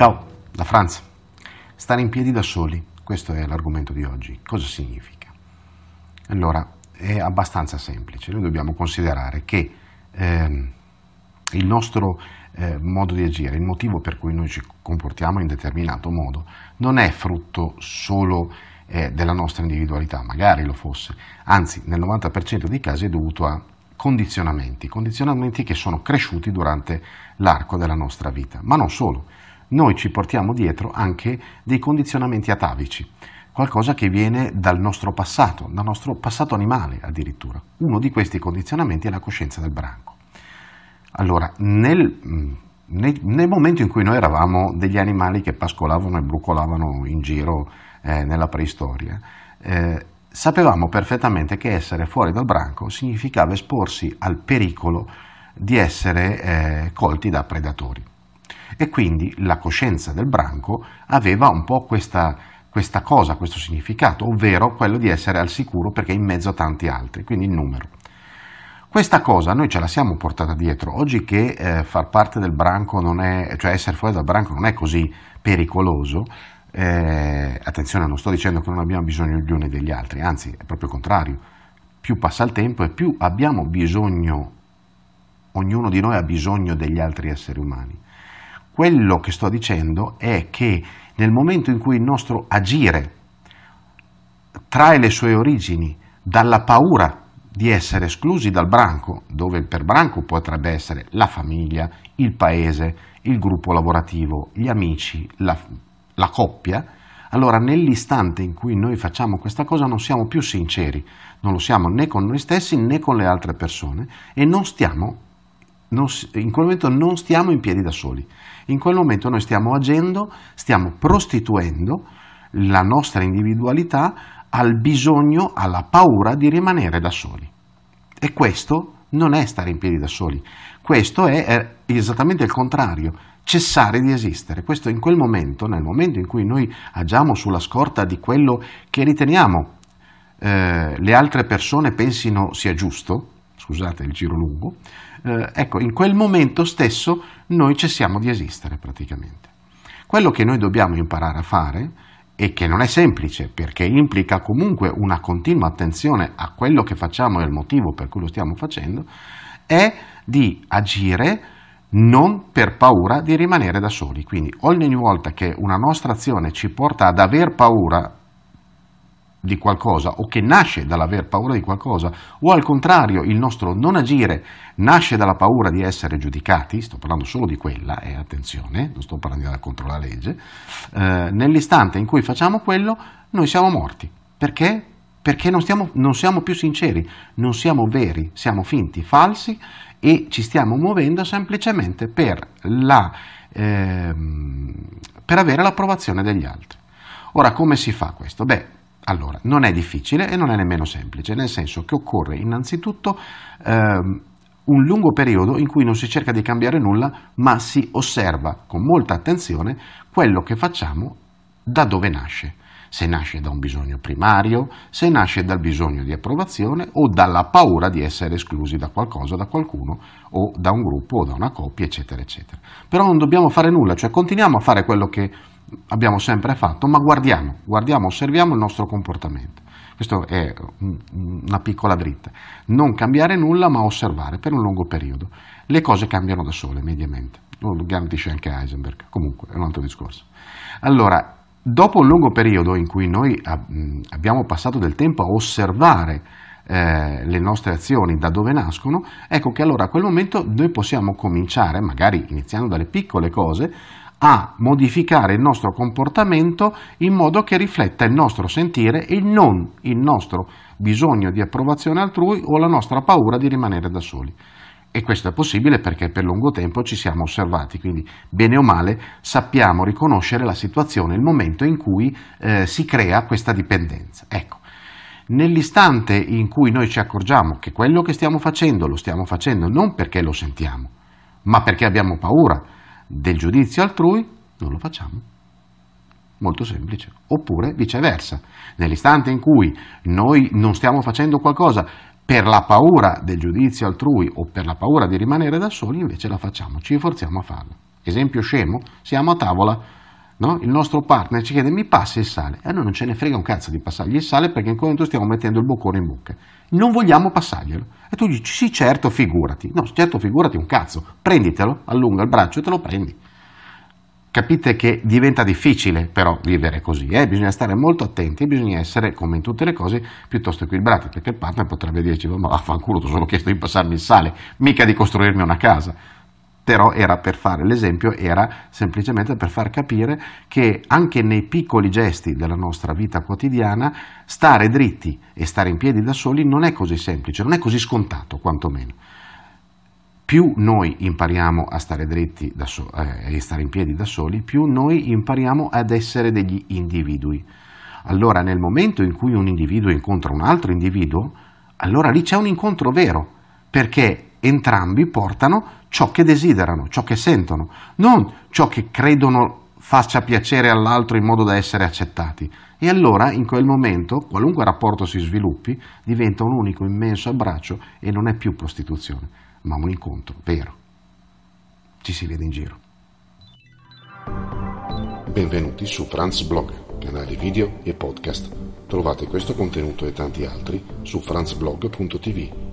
Ciao, da Franz. Stare in piedi da soli, questo è l'argomento di oggi. Cosa significa? Allora, è abbastanza semplice. Noi dobbiamo considerare che eh, il nostro eh, modo di agire, il motivo per cui noi ci comportiamo in determinato modo, non è frutto solo eh, della nostra individualità, magari lo fosse, anzi nel 90% dei casi è dovuto a condizionamenti, condizionamenti che sono cresciuti durante l'arco della nostra vita, ma non solo noi ci portiamo dietro anche dei condizionamenti atavici, qualcosa che viene dal nostro passato, dal nostro passato animale addirittura. Uno di questi condizionamenti è la coscienza del branco. Allora, nel, nel, nel momento in cui noi eravamo degli animali che pascolavano e brucolavano in giro eh, nella preistoria, eh, sapevamo perfettamente che essere fuori dal branco significava esporsi al pericolo di essere eh, colti da predatori e quindi la coscienza del branco aveva un po' questa, questa cosa, questo significato, ovvero quello di essere al sicuro perché in mezzo a tanti altri, quindi il numero. Questa cosa noi ce la siamo portata dietro, oggi che eh, far parte del branco non è, cioè essere fuori dal branco non è così pericoloso, eh, attenzione non sto dicendo che non abbiamo bisogno gli uni degli altri, anzi è proprio il contrario, più passa il tempo e più abbiamo bisogno, ognuno di noi ha bisogno degli altri esseri umani. Quello che sto dicendo è che nel momento in cui il nostro agire trae le sue origini dalla paura di essere esclusi dal branco, dove per branco potrebbe essere la famiglia, il paese, il gruppo lavorativo, gli amici, la, la coppia, allora nell'istante in cui noi facciamo questa cosa non siamo più sinceri, non lo siamo né con noi stessi né con le altre persone e non stiamo non, in quel momento non stiamo in piedi da soli, in quel momento noi stiamo agendo, stiamo prostituendo la nostra individualità al bisogno, alla paura di rimanere da soli. E questo non è stare in piedi da soli, questo è, è esattamente il contrario, cessare di esistere. Questo in quel momento, nel momento in cui noi agiamo sulla scorta di quello che riteniamo eh, le altre persone pensino sia giusto, scusate il giro lungo, eh, ecco, in quel momento stesso noi cessiamo di esistere praticamente. Quello che noi dobbiamo imparare a fare, e che non è semplice perché implica comunque una continua attenzione a quello che facciamo e al motivo per cui lo stiamo facendo, è di agire non per paura di rimanere da soli. Quindi ogni volta che una nostra azione ci porta ad aver paura di qualcosa o che nasce dall'aver paura di qualcosa o al contrario il nostro non agire nasce dalla paura di essere giudicati, sto parlando solo di quella, e eh, attenzione, non sto parlando di contro la legge, eh, nell'istante in cui facciamo quello noi siamo morti. Perché? Perché non, stiamo, non siamo più sinceri, non siamo veri, siamo finti, falsi e ci stiamo muovendo semplicemente per, la, eh, per avere l'approvazione degli altri. Ora, come si fa questo? Beh, allora, non è difficile e non è nemmeno semplice, nel senso che occorre innanzitutto ehm, un lungo periodo in cui non si cerca di cambiare nulla, ma si osserva con molta attenzione quello che facciamo da dove nasce. Se nasce da un bisogno primario, se nasce dal bisogno di approvazione o dalla paura di essere esclusi da qualcosa, da qualcuno o da un gruppo o da una coppia, eccetera, eccetera. Però non dobbiamo fare nulla, cioè continuiamo a fare quello che abbiamo sempre fatto, ma guardiamo, guardiamo, osserviamo il nostro comportamento. Questa è una piccola dritta. Non cambiare nulla, ma osservare per un lungo periodo. Le cose cambiano da sole, mediamente. Lo garantisce anche Heisenberg. Comunque, è un altro discorso. Allora, dopo un lungo periodo in cui noi abbiamo passato del tempo a osservare eh, le nostre azioni da dove nascono, ecco che allora a quel momento noi possiamo cominciare, magari iniziando dalle piccole cose, a modificare il nostro comportamento in modo che rifletta il nostro sentire e non il nostro bisogno di approvazione altrui o la nostra paura di rimanere da soli. E questo è possibile perché per lungo tempo ci siamo osservati, quindi bene o male sappiamo riconoscere la situazione, il momento in cui eh, si crea questa dipendenza. Ecco, nell'istante in cui noi ci accorgiamo che quello che stiamo facendo lo stiamo facendo non perché lo sentiamo, ma perché abbiamo paura, del giudizio altrui, non lo facciamo. Molto semplice. Oppure viceversa, nell'istante in cui noi non stiamo facendo qualcosa per la paura del giudizio altrui o per la paura di rimanere da soli, invece la facciamo, ci forziamo a farlo. Esempio scemo, siamo a tavola, no? il nostro partner ci chiede mi passi il sale e a noi non ce ne frega un cazzo di passargli il sale perché in quel momento stiamo mettendo il boccone in bocca. Non vogliamo passarglielo. E tu dici sì certo figurati. No, certo figurati un cazzo, prenditelo, allunga il braccio e te lo prendi. Capite che diventa difficile però vivere così, eh? bisogna stare molto attenti, bisogna essere, come in tutte le cose, piuttosto equilibrati, perché il partner potrebbe dirci, ma vaffanculo, ti ho solo chiesto di passarmi il sale, mica di costruirmi una casa. Però era per fare l'esempio, era semplicemente per far capire che anche nei piccoli gesti della nostra vita quotidiana, stare dritti e stare in piedi da soli non è così semplice, non è così scontato quantomeno più noi impariamo a stare dritti so- eh, e stare in piedi da soli, più noi impariamo ad essere degli individui. Allora nel momento in cui un individuo incontra un altro individuo, allora lì c'è un incontro vero, perché entrambi portano ciò che desiderano, ciò che sentono, non ciò che credono faccia piacere all'altro in modo da essere accettati. E allora in quel momento, qualunque rapporto si sviluppi, diventa un unico immenso abbraccio e non è più prostituzione ma un incontro vero. Ci si vede in giro. Benvenuti su Franz Blog, canale video e podcast. Trovate questo contenuto e tanti altri su franzblog.tv